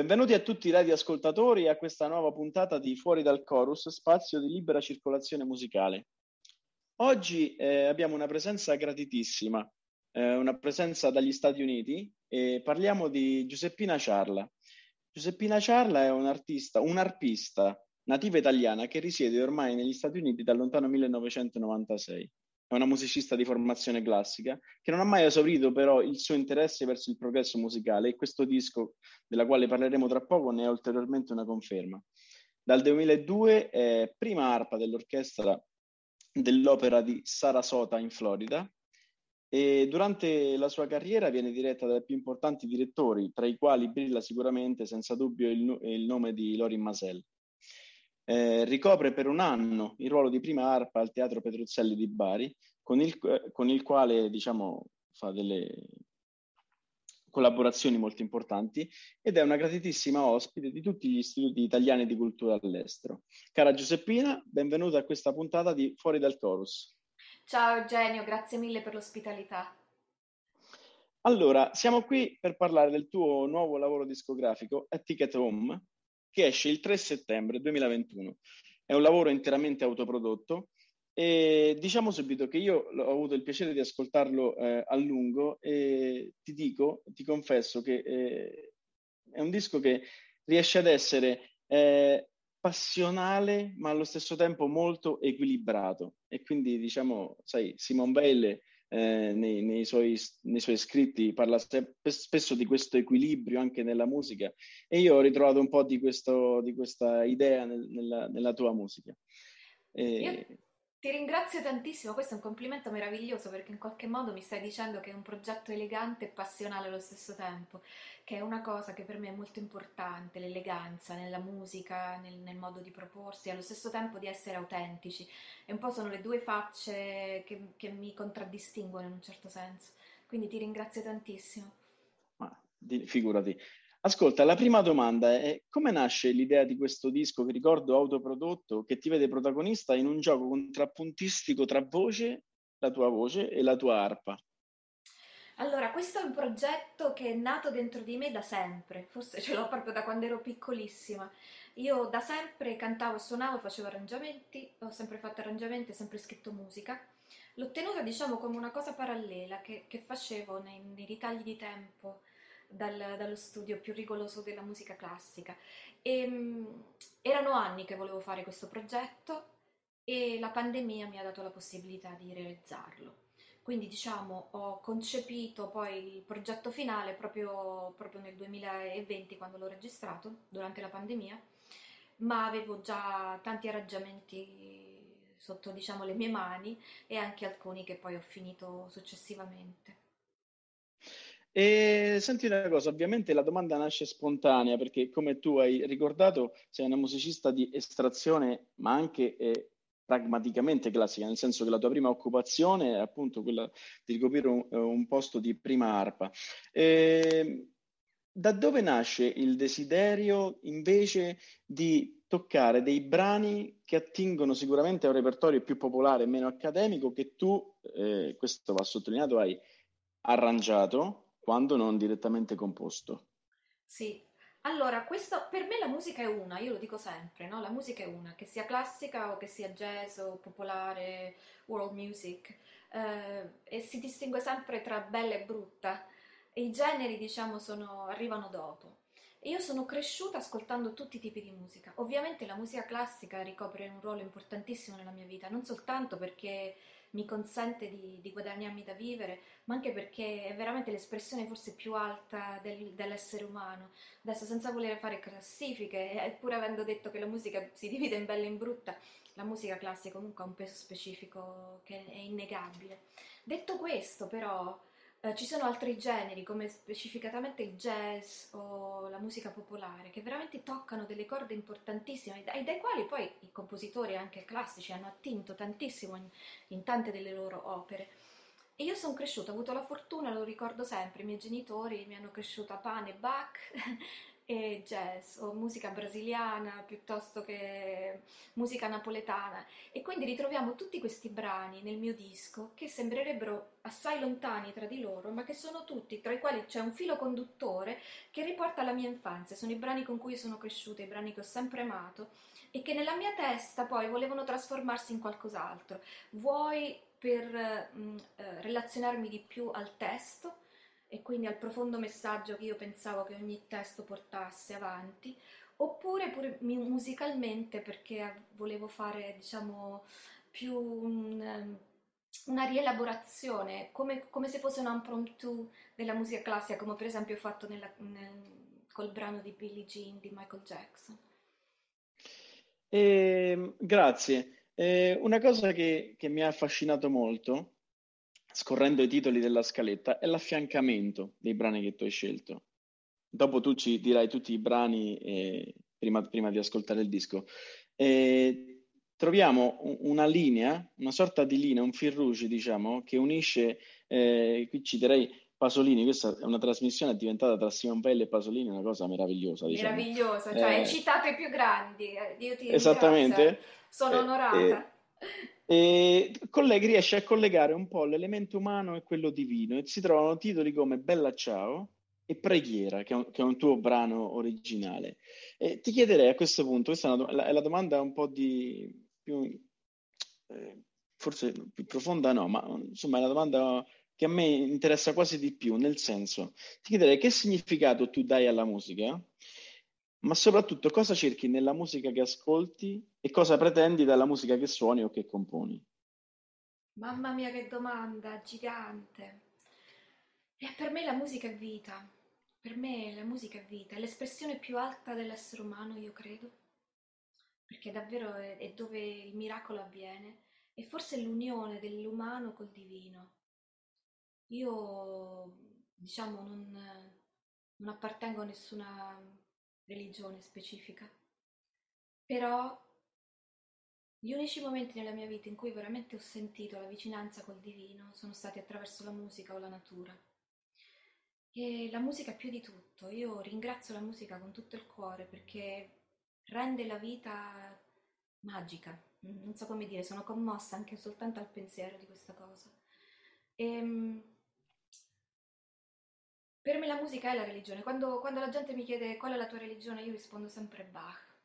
Benvenuti a tutti i radioascoltatori a questa nuova puntata di Fuori dal Chorus, spazio di libera circolazione musicale. Oggi eh, abbiamo una presenza gratitissima, eh, una presenza dagli Stati Uniti e parliamo di Giuseppina Ciarla. Giuseppina Ciarla è un'artista, un'arpista nativa italiana che risiede ormai negli Stati Uniti dal lontano 1996 è una musicista di formazione classica, che non ha mai esaurito però il suo interesse verso il progresso musicale e questo disco, della quale parleremo tra poco, ne è ulteriormente una conferma. Dal 2002 è prima arpa dell'orchestra dell'opera di Sarasota in Florida e durante la sua carriera viene diretta dai più importanti direttori, tra i quali brilla sicuramente senza dubbio il, il nome di Lorin Masel. Eh, ricopre per un anno il ruolo di prima arpa al Teatro Petruzzelli di Bari, con il, con il quale diciamo, fa delle collaborazioni molto importanti ed è una gratitissima ospite di tutti gli istituti italiani di cultura all'estero. Cara Giuseppina, benvenuta a questa puntata di Fuori dal Chorus. Ciao Eugenio, grazie mille per l'ospitalità. Allora, siamo qui per parlare del tuo nuovo lavoro discografico, A Ticket Home, che esce il 3 settembre 2021. È un lavoro interamente autoprodotto e diciamo subito che io ho avuto il piacere di ascoltarlo eh, a lungo e ti dico, ti confesso che eh, è un disco che riesce ad essere eh, passionale ma allo stesso tempo molto equilibrato e quindi diciamo, sai, Simon Bale eh, nei, nei, suoi, nei, suoi, scritti parla spesso di questo equilibrio anche nella musica e io ho ritrovato un po' di, questo, di questa idea nel, nella, nella, tua musica. E... Io ti ringrazio tantissimo, questo è un complimento meraviglioso perché in qualche modo mi stai dicendo che è un progetto elegante e passionale allo stesso tempo, che è una cosa che per me è molto importante, l'eleganza nella musica, nel, nel modo di proporsi, allo stesso tempo di essere autentici. E un po' sono le due facce che, che mi contraddistinguono in un certo senso. Quindi ti ringrazio tantissimo. Ma, figurati. Ascolta, la prima domanda è come nasce l'idea di questo disco che ricordo autoprodotto che ti vede protagonista in un gioco contrappuntistico tra voce, la tua voce e la tua arpa? Allora, questo è un progetto che è nato dentro di me da sempre, forse ce l'ho proprio da quando ero piccolissima. Io da sempre cantavo suonavo, facevo arrangiamenti, ho sempre fatto arrangiamenti, ho sempre scritto musica. L'ho tenuta, diciamo, come una cosa parallela che, che facevo nei, nei ritagli di tempo dal, dallo studio più rigoroso della musica classica. E, um, erano anni che volevo fare questo progetto e la pandemia mi ha dato la possibilità di realizzarlo. Quindi diciamo ho concepito poi il progetto finale proprio, proprio nel 2020 quando l'ho registrato, durante la pandemia, ma avevo già tanti arrangiamenti sotto diciamo le mie mani e anche alcuni che poi ho finito successivamente. E senti una cosa, ovviamente la domanda nasce spontanea perché come tu hai ricordato sei una musicista di estrazione ma anche eh, pragmaticamente classica, nel senso che la tua prima occupazione è appunto quella di ricoprire un, un posto di prima arpa. E, da dove nasce il desiderio invece di toccare dei brani che attingono sicuramente a un repertorio più popolare e meno accademico che tu, eh, questo va sottolineato, hai arrangiato quando non direttamente composto. Sì, allora, questo, per me la musica è una, io lo dico sempre, no? La musica è una, che sia classica o che sia jazz o popolare, world music, eh, e si distingue sempre tra bella e brutta. E i generi, diciamo, sono, arrivano dopo. Io sono cresciuta ascoltando tutti i tipi di musica. Ovviamente la musica classica ricopre un ruolo importantissimo nella mia vita, non soltanto perché mi consente di, di, guadagnarmi da vivere, ma anche perché è veramente l'espressione forse più alta del, dell'essere umano. Adesso senza voler fare classifiche, eppure avendo detto che la musica si divide in bella e in brutta, la musica classica comunque ha un peso specifico che è innegabile. Detto questo, però, eh, ci sono altri generi, come specificatamente il jazz o la musica popolare, che veramente toccano delle corde importantissime e dai quali poi i compositori anche classici hanno attinto tantissimo in, in tante delle loro opere. E io sono cresciuta, ho avuto la fortuna, lo ricordo sempre, i miei genitori mi hanno cresciuta a pane, Bach e jazz o musica brasiliana piuttosto che musica napoletana. E quindi ritroviamo tutti questi brani nel mio disco che sembrerebbero assai lontani tra di loro ma che sono tutti tra i quali c'è un filo conduttore che riporta alla mia infanzia. Sono i brani con cui sono cresciuta i brani che ho sempre amato e che nella mia testa poi volevano trasformarsi in qualcos'altro. Vuoi per mh, eh, relazionarmi di più al testo e quindi al profondo messaggio che io pensavo che ogni testo portasse avanti, oppure pure musicalmente perché volevo fare, diciamo, più un, una rielaborazione, come, come, se fosse un impromptu della musica classica, come per esempio ho fatto nella, nel, col brano di Billie Jean di Michael Jackson. Eh, grazie. Eh, una cosa che, che mi ha affascinato molto scorrendo i titoli della scaletta, è l'affiancamento dei brani che tu hai scelto. Dopo tu ci dirai tutti i brani eh, prima, prima, di ascoltare il disco. Eh, troviamo una linea, una sorta di linea, un fil rouge, diciamo, che unisce, eh, qui citerei Pasolini, questa è una trasmissione diventata tra Simon Pelle e Pasolini, una cosa meravigliosa. Diciamo. Meravigliosa, cioè hai eh, citato i più grandi, eh, Dio ti Esattamente. Sono eh, onorata. E colleghi, riesce a collegare un po' l'elemento umano e quello divino e si trovano titoli come Bella Ciao e Preghiera, che è un, che è un tuo brano originale. E ti chiederei a questo punto, questa è, una, è la domanda un po' di più, eh, forse più profonda no, ma insomma è la domanda che a me interessa quasi di più, nel senso, ti chiederei che significato tu dai alla musica ma soprattutto cosa cerchi nella musica che ascolti e cosa pretendi dalla musica che suoni o che componi? Mamma mia che domanda gigante. E per me la musica è vita, per me la musica è vita, è l'espressione più alta dell'essere umano, io credo, perché davvero è, è dove il miracolo avviene e forse è l'unione dell'umano col divino. Io, diciamo, non, non appartengo a nessuna religione specifica. Però gli unici momenti nella mia vita in cui veramente ho sentito la vicinanza col divino sono stati attraverso la musica o la natura. E la musica più di tutto, io ringrazio la musica con tutto il cuore perché rende la vita magica. Non so come dire, sono commossa anche soltanto al pensiero di questa cosa. E, ehm, per me la musica è la religione. Quando, quando, la gente mi chiede qual è la tua religione, io rispondo sempre Bach.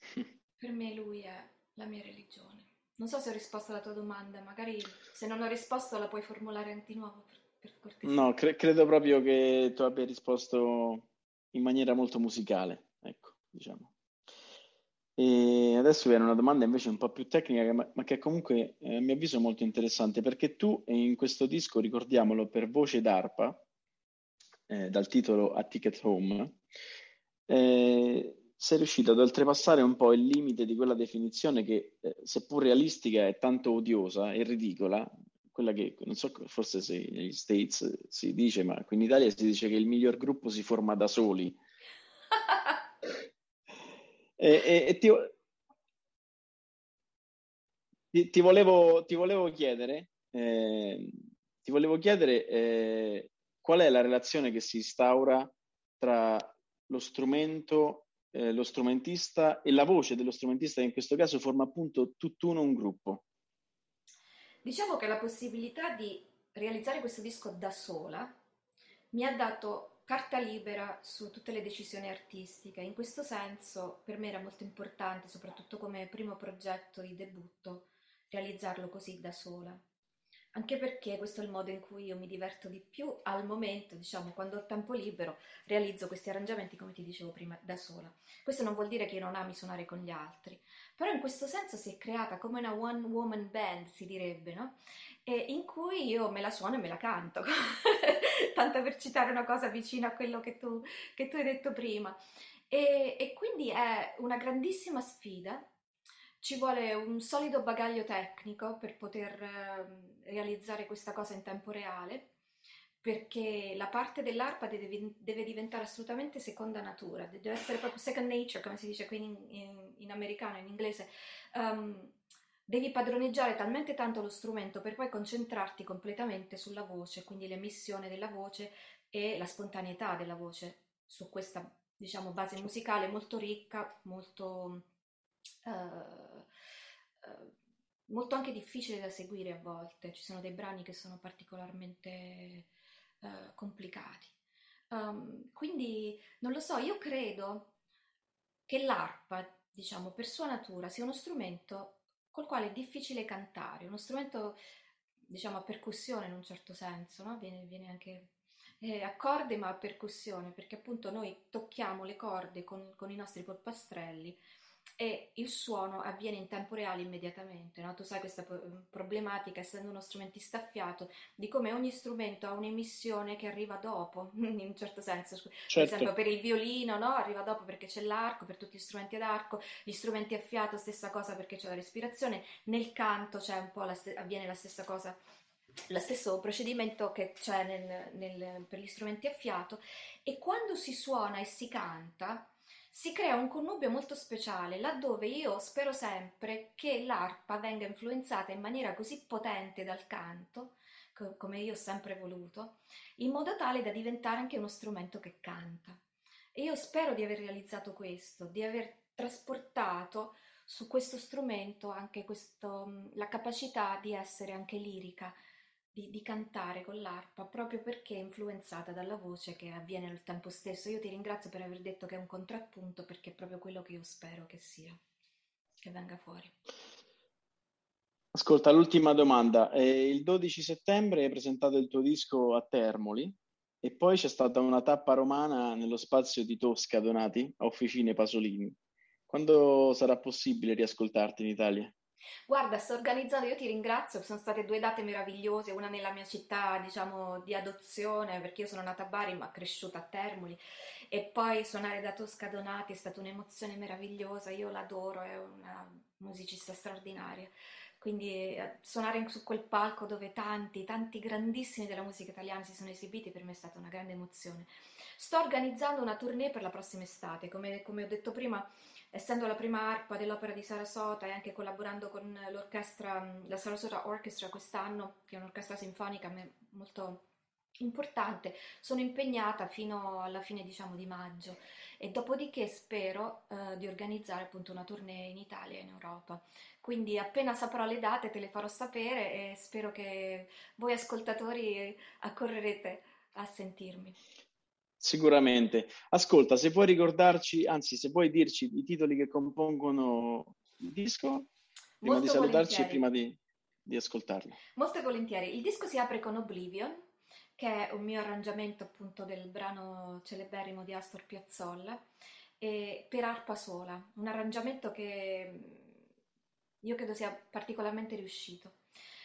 per me lui è la mia religione. Non so se ho risposto alla tua domanda, magari se non ho risposto la puoi formulare anche di nuovo per, per cortesia. No, cre- credo proprio che tu abbia risposto in maniera molto musicale, ecco, diciamo. E adesso viene una domanda invece un po' più tecnica, ma, ma che comunque eh, a mio avviso è molto interessante, perché tu in questo disco, ricordiamolo, per voce d'arpa, eh, dal titolo A Ticket Home, eh, sei riuscito ad oltrepassare un po' il limite di quella definizione che, eh, seppur realistica, è tanto odiosa e ridicola, quella che, non so, forse se negli States si dice, ma qui in Italia si dice che il miglior gruppo si forma da soli. e, e, e ti, ti, volevo, ti, volevo, chiedere, eh, ti volevo chiedere eh, qual è la relazione che si instaura tra lo strumento, eh, lo strumentista e la voce dello strumentista che in questo caso forma appunto tutt'uno un gruppo? Diciamo che la possibilità di realizzare questo disco da sola mi ha dato carta libera su tutte le decisioni artistiche. In questo senso per me era molto importante, soprattutto come primo progetto di debutto, realizzarlo così da sola anche perché questo è il modo in cui io mi diverto di più al momento, diciamo, quando ho tempo libero, realizzo questi arrangiamenti, come ti dicevo prima, da sola. Questo non vuol dire che io non ami suonare con gli altri, però in questo senso si è creata come una one woman band, si direbbe, no? E in cui io me la suono e me la canto, tanto per citare una cosa vicina a quello che tu, che tu hai detto prima. E, e quindi è una grandissima sfida ci vuole un solido bagaglio tecnico per poter eh, realizzare questa cosa in tempo reale, perché la parte dell'arpa deve, deve, diventare assolutamente seconda natura, deve essere proprio second nature, come si dice qui in, in, in americano, in inglese. Um, devi padroneggiare talmente tanto lo strumento per poi concentrarti completamente sulla voce, quindi l'emissione della voce e la spontaneità della voce su questa, diciamo, base musicale molto ricca, molto... Uh, molto anche difficile da seguire a volte, ci sono dei brani che sono particolarmente uh, complicati. Um, quindi non lo so, io credo che l'arpa, diciamo, per sua natura sia uno strumento col quale è difficile cantare, uno strumento, diciamo, a percussione in un certo senso, no? viene, viene anche eh, a corde ma a percussione, perché appunto noi tocchiamo le corde con, con i nostri polpastrelli e il suono avviene in tempo reale immediatamente. No? Tu sai questa problematica, essendo uno strumentista affiato, di come ogni strumento ha un'emissione che arriva dopo, in un certo senso. Certo. Per esempio per il violino no? arriva dopo perché c'è l'arco, per tutti gli strumenti ad arco, gli strumenti a fiato stessa cosa perché c'è la respirazione, nel canto la st- avviene la stessa cosa lo stesso procedimento che c'è nel, nel, per gli strumenti a fiato e quando si suona e si canta si crea un connubio molto speciale laddove io spero sempre che l'arpa venga influenzata in maniera così potente dal canto, co- come io ho sempre voluto, in modo tale da diventare anche uno strumento che canta. E io spero di aver realizzato questo, di aver trasportato su questo strumento anche questo, la capacità di essere anche lirica, di, di, cantare con l'arpa proprio perché è influenzata dalla voce che avviene al tempo stesso. Io ti ringrazio per aver detto che è un contrappunto perché è proprio quello che io spero che sia, che venga fuori. Ascolta, l'ultima domanda. Eh, il 12 settembre hai presentato il tuo disco a Termoli e poi c'è stata una tappa romana nello spazio di Tosca Donati a Officine Pasolini. Quando sarà possibile riascoltarti in Italia? Guarda, sto organizzando, io ti ringrazio, sono state due date meravigliose, una nella mia città, diciamo, di adozione, perché io sono nata a Bari ma cresciuta a Termoli, e poi suonare da Tosca Donati è stata un'emozione meravigliosa, io l'adoro, è una musicista straordinaria. Quindi eh, suonare su quel palco dove tanti, tanti grandissimi della musica italiana si sono esibiti per me è stata una grande emozione. Sto organizzando una tournée per la prossima estate, come, come ho detto prima, essendo la prima arpa dell'opera di Sarasota e anche collaborando con l'orchestra, la Sarasota Orchestra quest'anno, che è un'orchestra sinfonica molto importante, sono impegnata fino alla fine diciamo di maggio e dopodiché spero eh, di organizzare appunto una tournée in Italia e in Europa. Quindi appena saprò le date te le farò sapere e spero che voi ascoltatori accorrerete a sentirmi. Sicuramente. Ascolta, se puoi ricordarci, anzi, se puoi dirci i titoli che compongono il disco, prima Molto di salutarci e prima di, di ascoltarlo. Molto volentieri. Il disco si apre con Oblivion, che è un mio arrangiamento appunto del brano celeberrimo di Astor Piazzolla, per arpa sola, un arrangiamento che io credo sia particolarmente riuscito.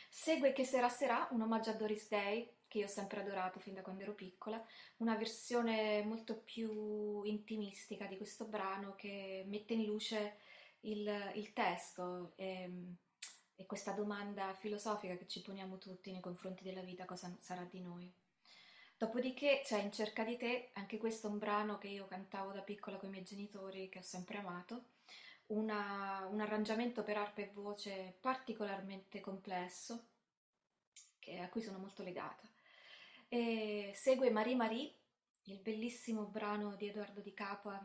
Segue Che Sera Sarà, un omaggio a Doris Day, che io ho sempre adorato fin da quando ero piccola, una versione molto più intimistica di questo brano che mette in luce il, il testo e, e, questa domanda filosofica che ci poniamo tutti nei confronti della vita, cosa sarà di noi. Dopodiché c'è In cerca di te, anche questo è un brano che io cantavo da piccola con i miei genitori, che ho sempre amato, una, un arrangiamento per arpa e voce particolarmente complesso, che, a cui sono molto legata. E segue Marie Marie, il bellissimo brano di Edoardo Di Capua,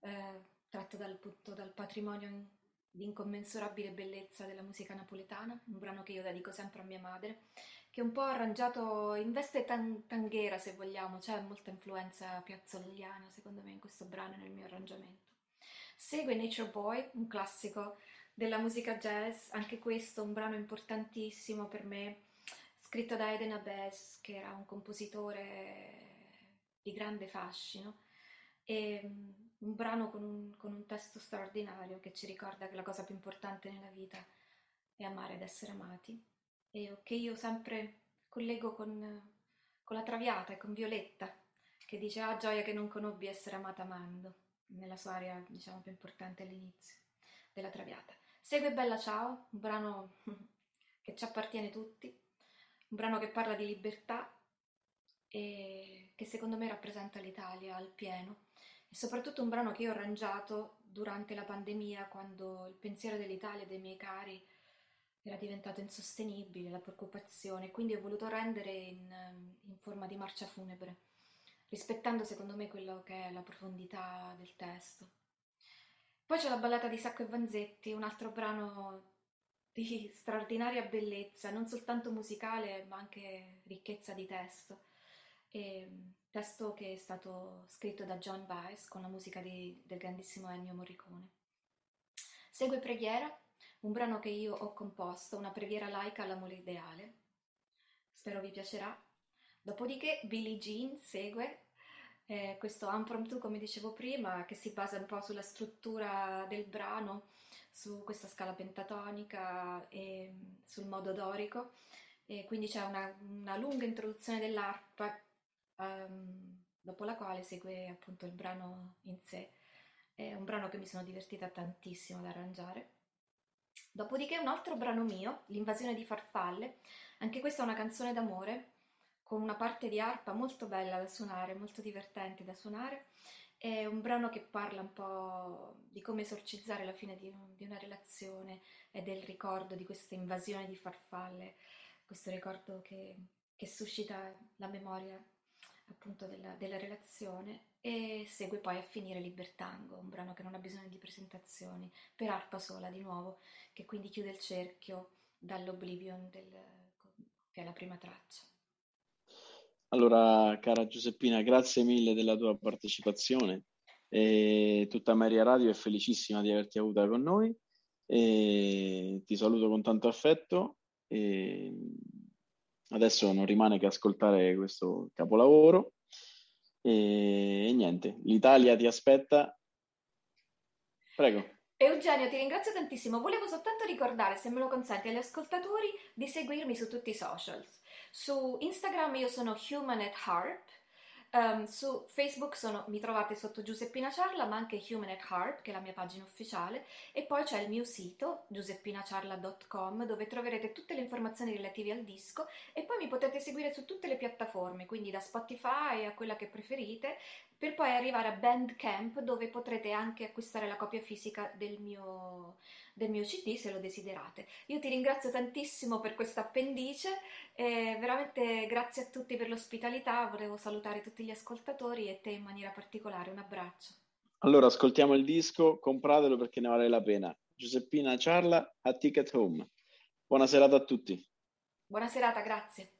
eh, tratto dal, dal patrimonio di incommensurabile bellezza della musica napoletana, un brano che io dedico sempre a mia madre, che è un po' arrangiato in veste tan- tanghera, se vogliamo, c'è molta influenza piazzoliana, secondo me, in questo brano e nel mio arrangiamento. Segue Nature Boy, un classico della musica jazz, anche questo un brano importantissimo per me, scritto da Eden Abes, che era un compositore di grande fascino, e mm, un brano con un, con un testo straordinario che ci ricorda che la cosa più importante nella vita è amare ed essere amati, e che io sempre collego con, con la Traviata e con Violetta, che dice ah gioia che non conobbi essere amata amando, nella sua area diciamo più importante all'inizio della Traviata. Segue Bella Ciao, un brano che ci appartiene tutti, un brano che parla di libertà, e che secondo me rappresenta l'Italia al pieno. E soprattutto un brano che io ho arrangiato durante la pandemia, quando il pensiero dell'Italia e dei miei cari era diventato insostenibile, la preoccupazione, quindi ho voluto rendere in, in forma di marcia funebre, rispettando secondo me quello che è la profondità del testo. Poi c'è la ballata di Sacco e Vanzetti, un altro brano di straordinaria bellezza, non soltanto musicale, ma anche ricchezza di testo. E, testo che è stato scritto da John Baez con la musica di, del grandissimo Ennio Morricone. Segue Preghiera, un brano che io ho composto, una preghiera laica all'amore ideale. Spero vi piacerà. Dopodiché Billie Jean segue eh, questo impromptu, come dicevo prima, che si basa un po' sulla struttura del brano, su questa scala pentatonica e sul modo dorico. E quindi c'è una, una lunga introduzione dell'arpa, um, dopo la quale segue appunto il brano in sé. È un brano che mi sono divertita tantissimo ad arrangiare. Dopodiché un altro brano mio, L'invasione di farfalle, anche questa è una canzone d'amore con una parte di arpa molto bella da suonare, molto divertente da suonare. È un brano che parla un po' di come esorcizzare la fine di, un, di una relazione e del ricordo di questa invasione di farfalle, questo ricordo che, che suscita la memoria appunto della, della, relazione e segue poi a finire Libertango, un brano che non ha bisogno di presentazioni, per arpa sola di nuovo, che quindi chiude il cerchio dall'Oblivion del, che è la prima traccia. Allora, cara Giuseppina, grazie mille della tua partecipazione. E tutta Maria Radio è felicissima di averti avuta con noi. E ti saluto con tanto affetto. E adesso non rimane che ascoltare questo capolavoro. E, niente, l'Italia ti aspetta. Prego. Eugenio, ti ringrazio tantissimo. Volevo soltanto ricordare, se me lo consenti, agli ascoltatori di seguirmi su tutti i socials. Su Instagram io sono Human at Heart, um, su Facebook sono, mi trovate sotto Giuseppina Ciarla, ma anche Human at Heart, che è la mia pagina ufficiale, e poi c'è il mio sito giuseppinaciarla.com dove troverete tutte le informazioni relative al disco e poi mi potete seguire su tutte le piattaforme, quindi da Spotify a quella che preferite, per poi arrivare a Bandcamp dove potrete anche acquistare la copia fisica del mio, del mio CD se lo desiderate. Io ti ringrazio tantissimo per questa appendice e veramente grazie a tutti per l'ospitalità, volevo salutare tutti gli ascoltatori e te in maniera particolare, un abbraccio. Allora ascoltiamo il disco, compratelo perché ne vale la pena. Giuseppina Ciarla a Ticket Home. Buona serata a tutti. Buona serata, grazie.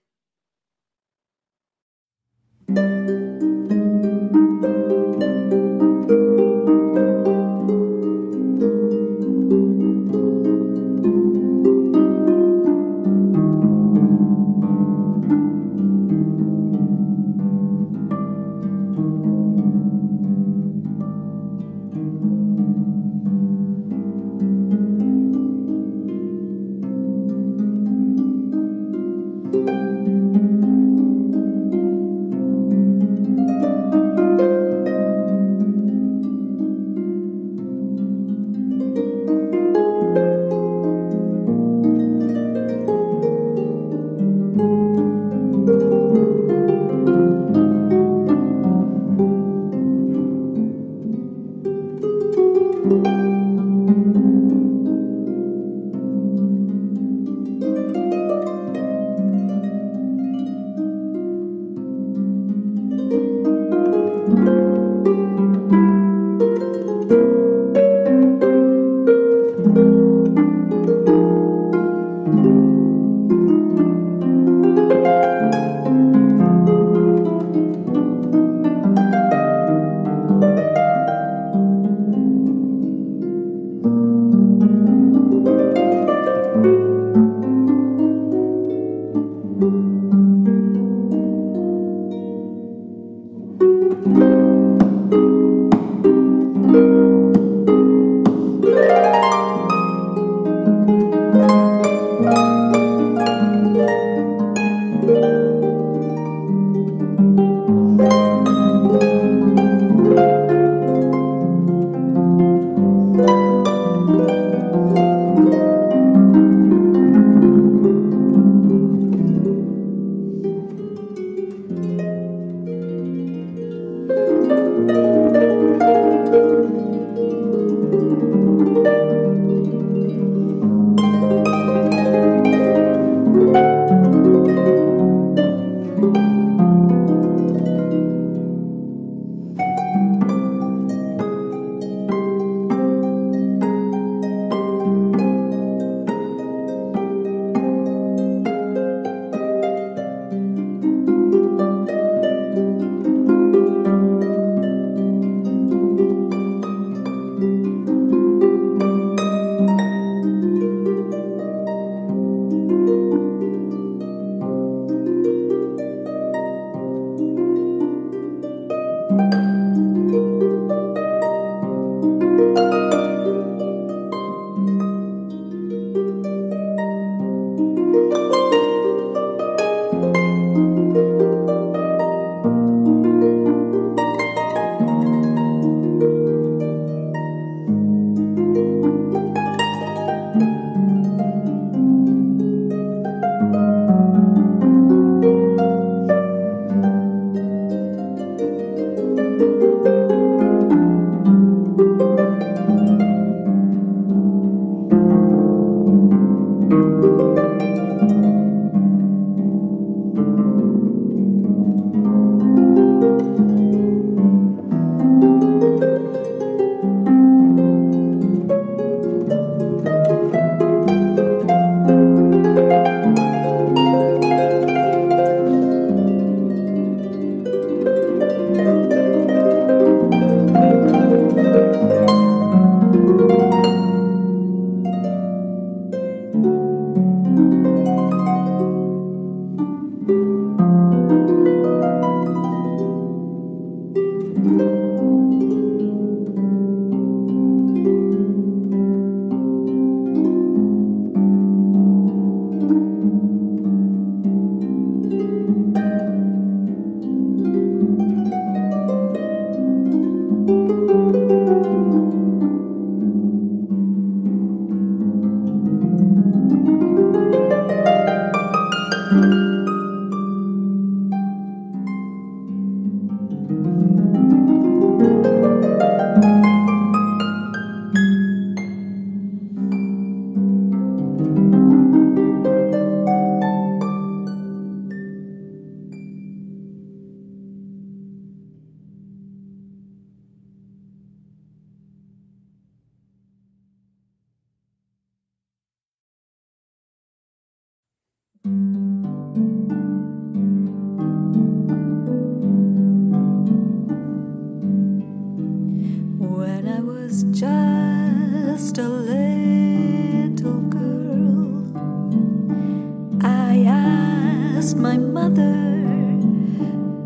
asked my mother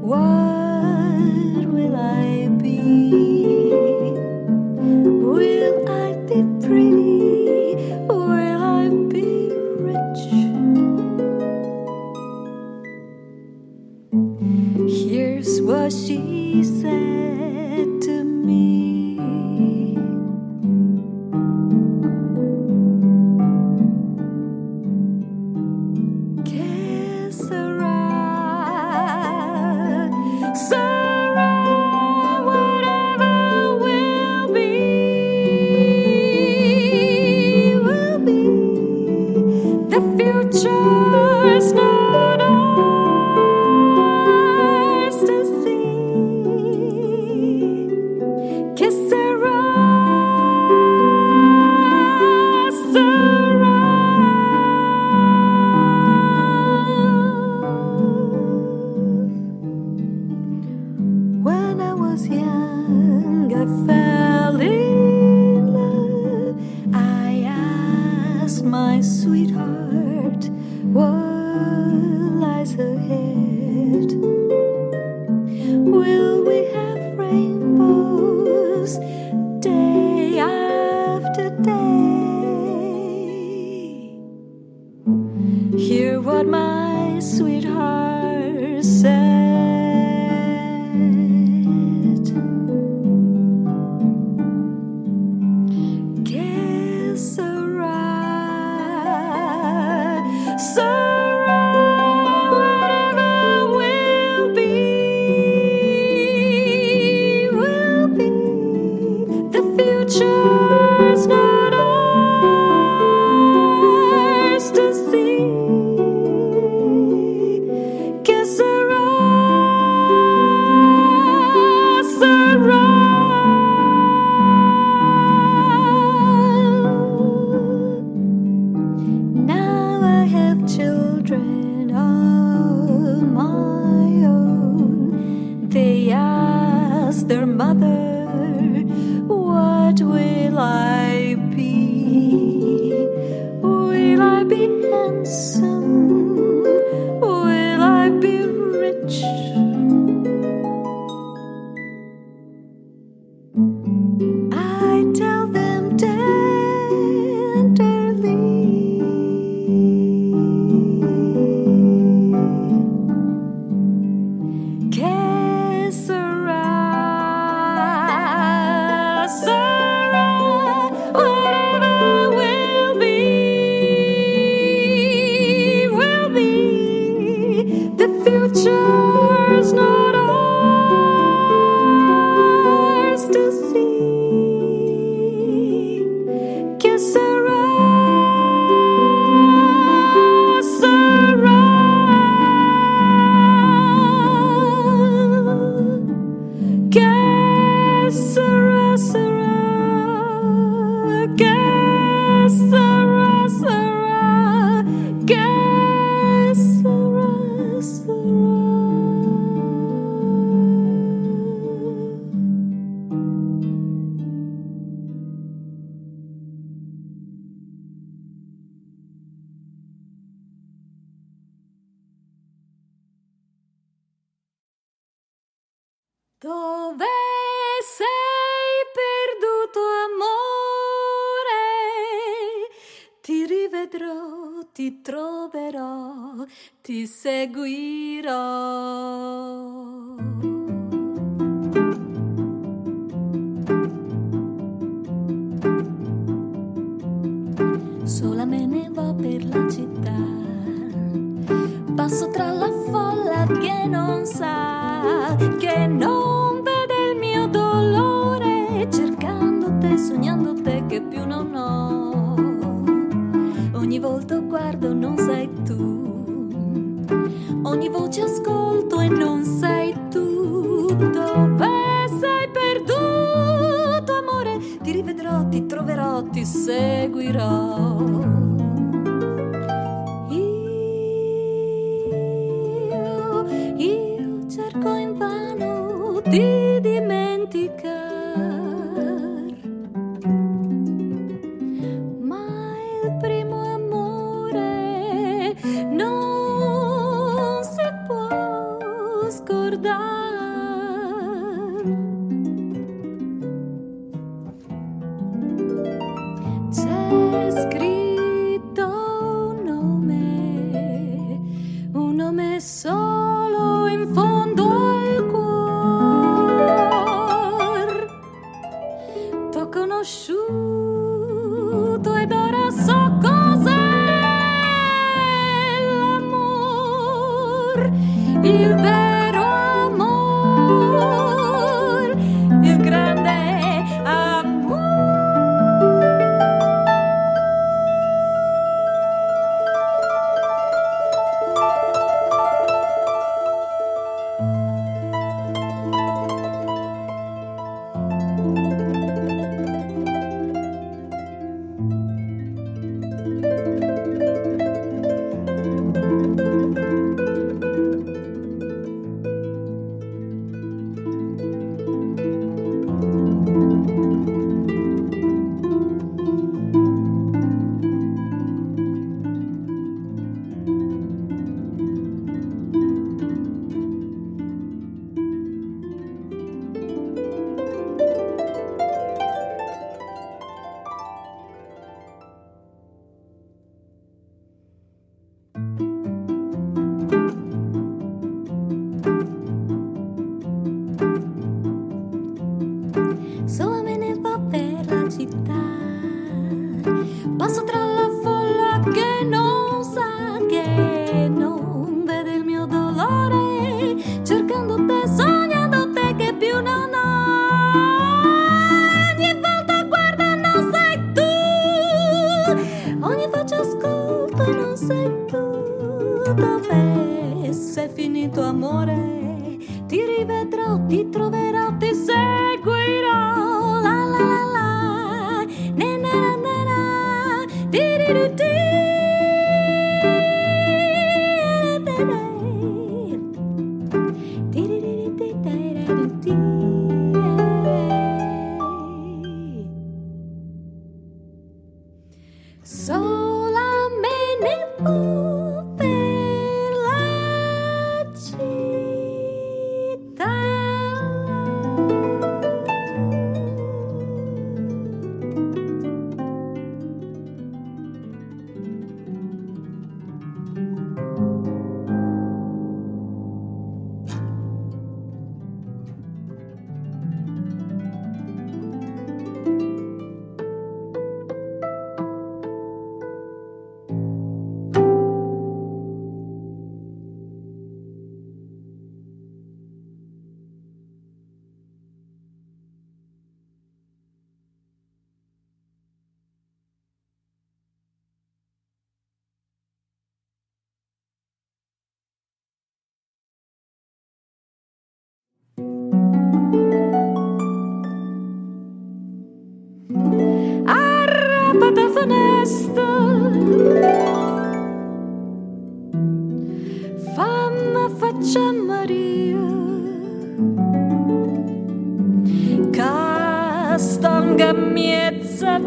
why. seguirò. Sola me ne va per la città, passo tra la folla che non sa, che non vede il mio dolore, cercando te, sognando te che più non ho. Ogni volta guardo ogni voce ascolto e non sei tu. Dove sei perduto, amore? Ti rivedrò, ti troverò, ti seguirò.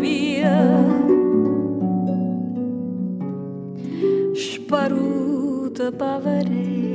sabia. Esparuta pavarei.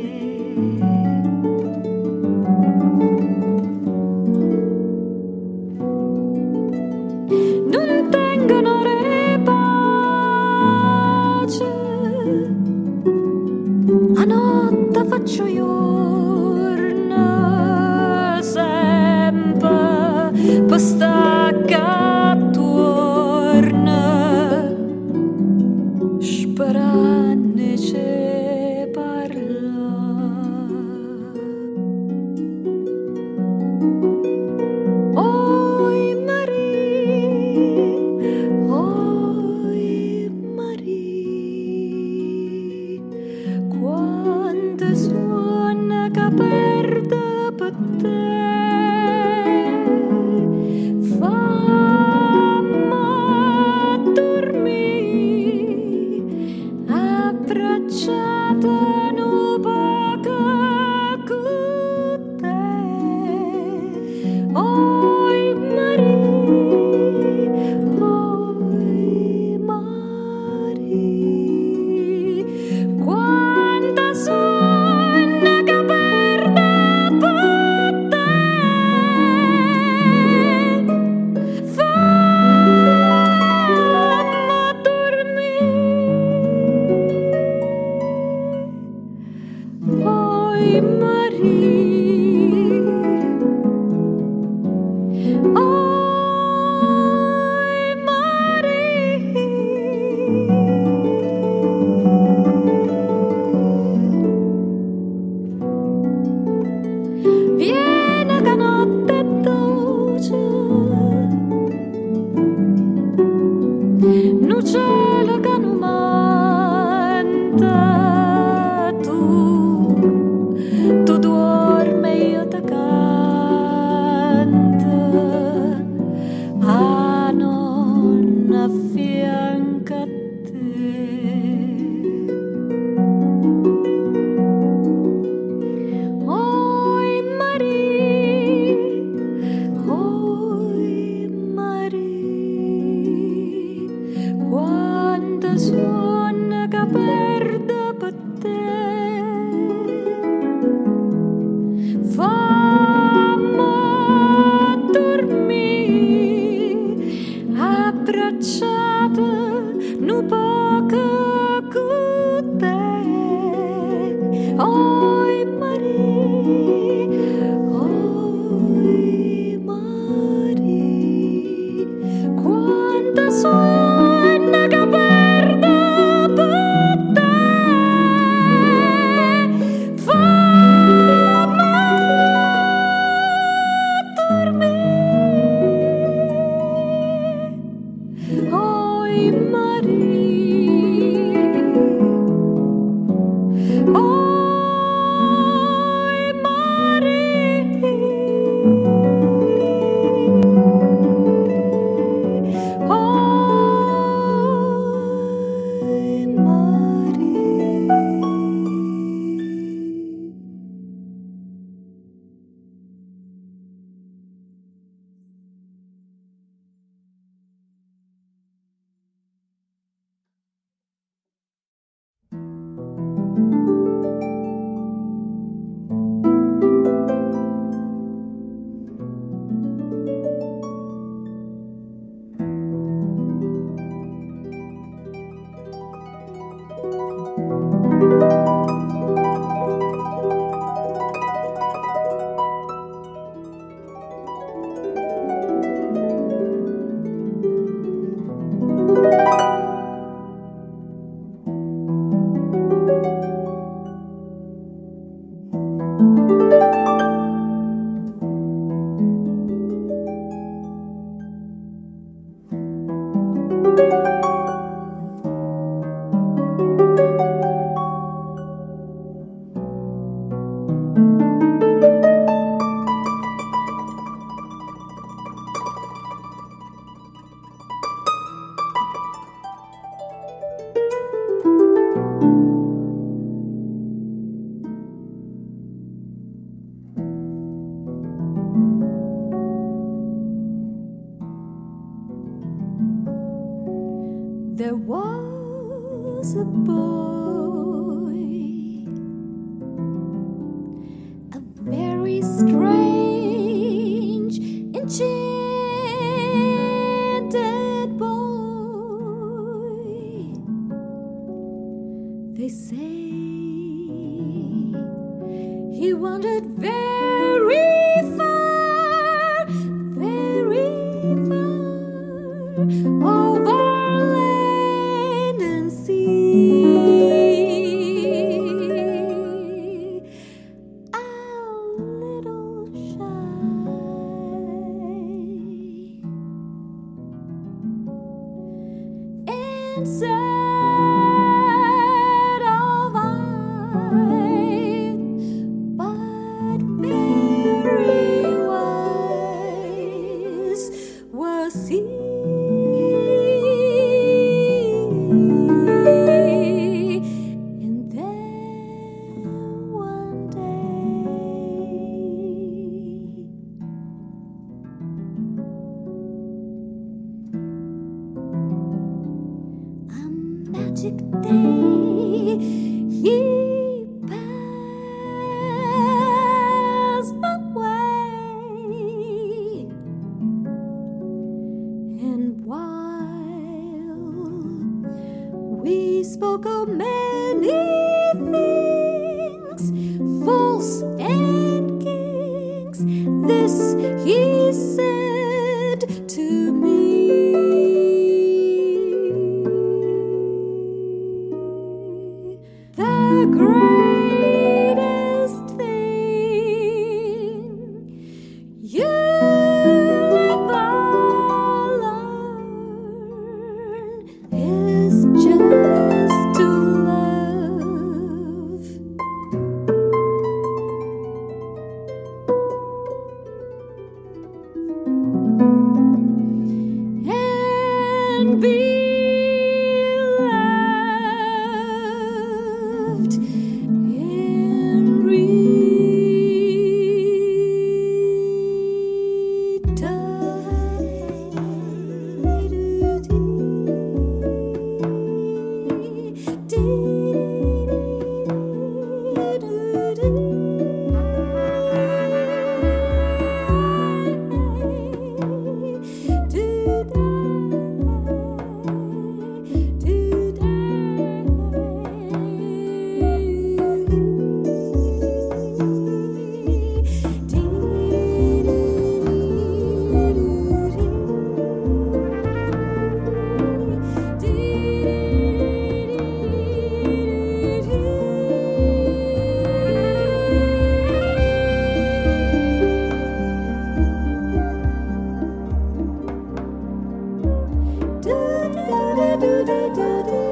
do do do do.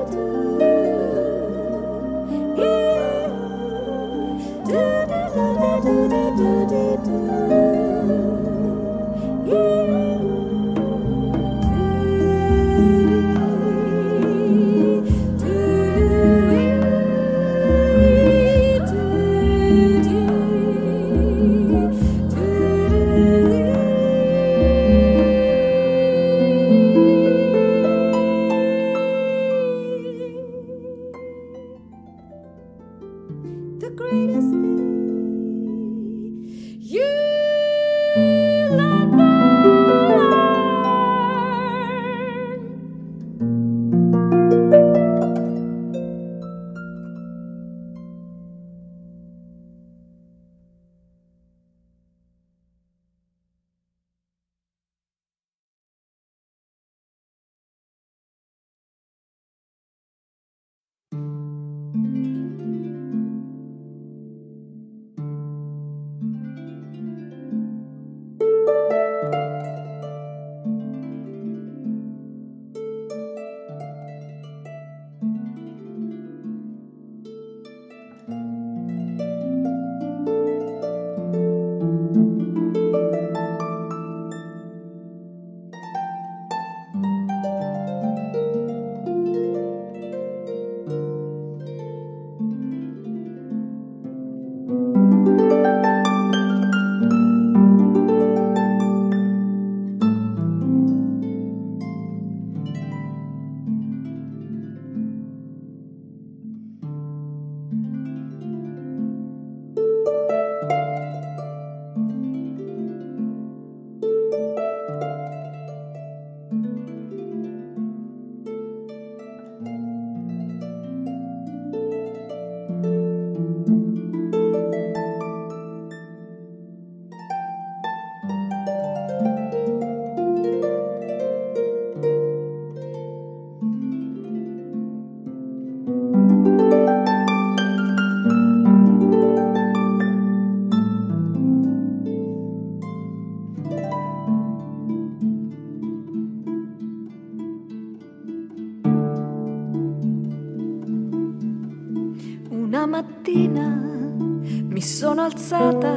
fidanzata.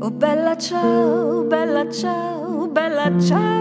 Oh bella ciao, bella ciao, bella ciao.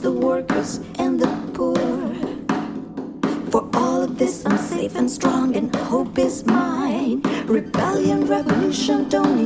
the workers and the poor. For all of this, I'm safe and strong, and hope is mine. Rebellion, revolution, don't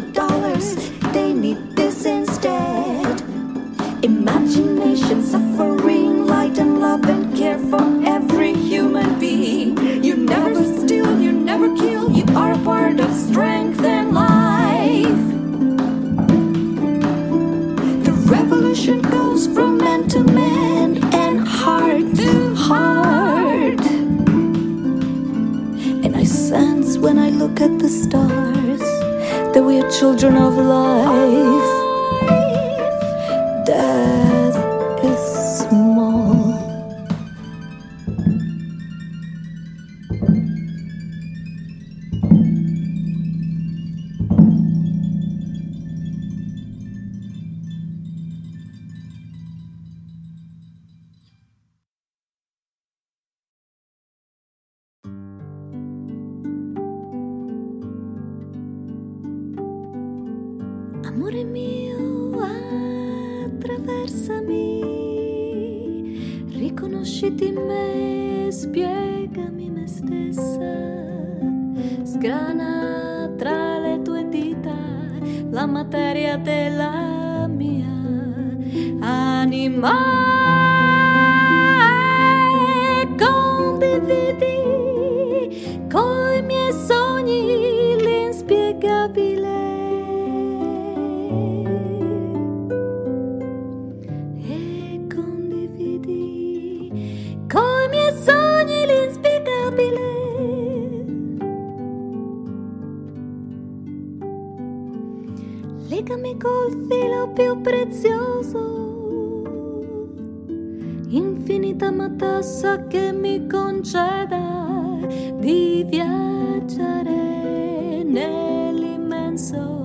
legami col filo più prezioso, infinita matassa che mi conceda di viaggiare nell'immenso.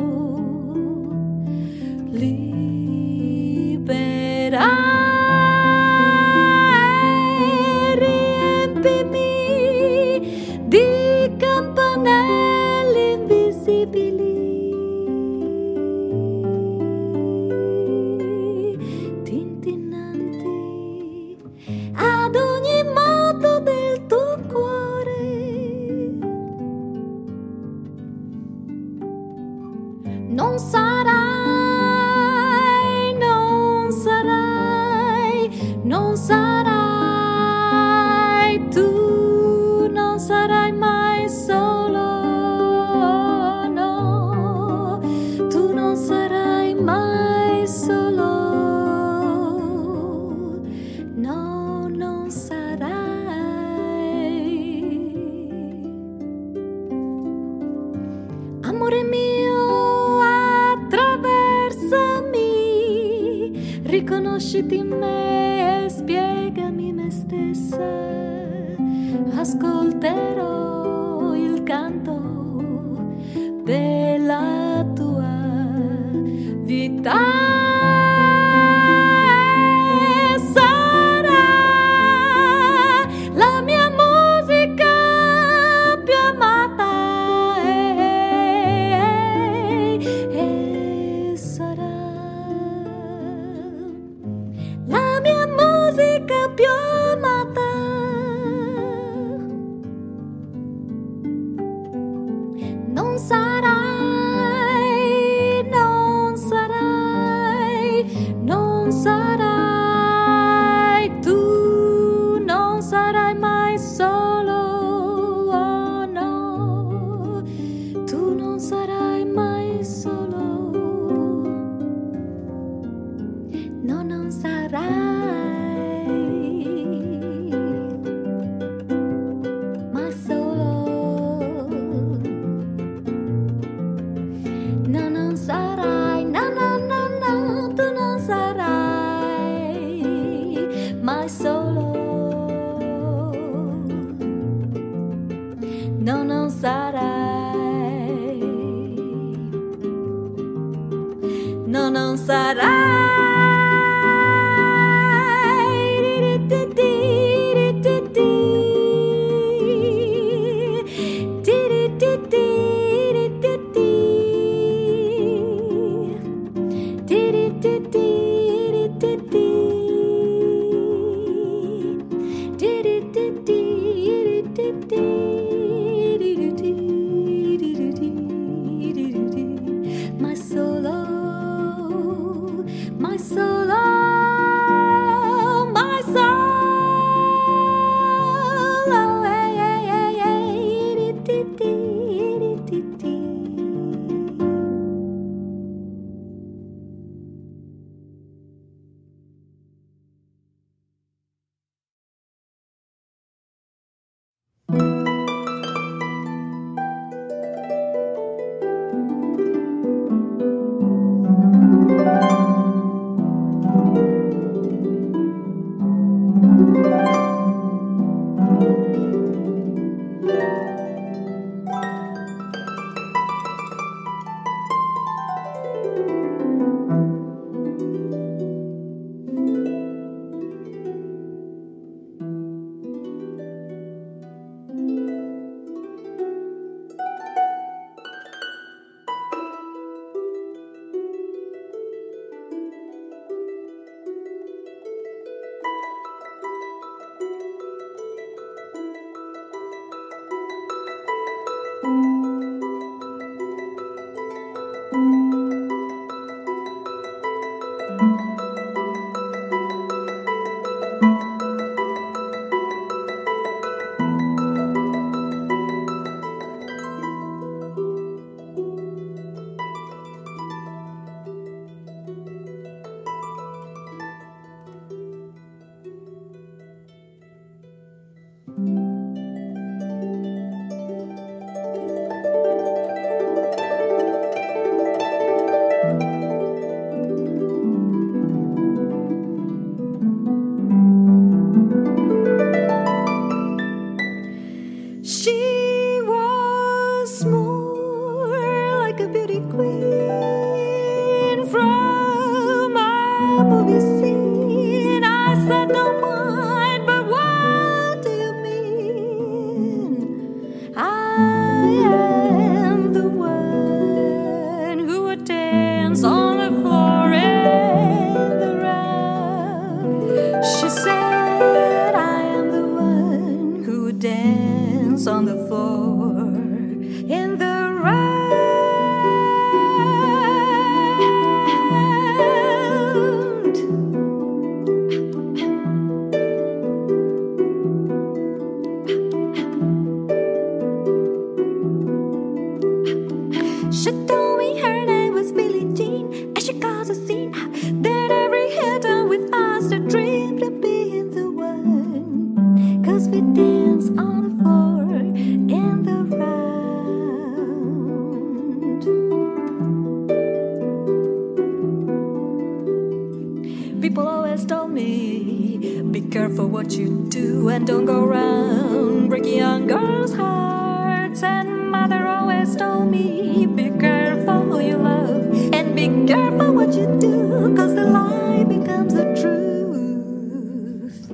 People always told me, be careful what you do and don't go around breaking young girls' hearts. And mother always told me, be careful who you love and be careful what you do, cause the lie becomes the truth.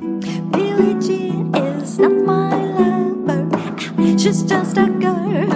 Billie Jean is not my lover, she's just a girl.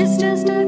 just as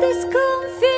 desconfiar.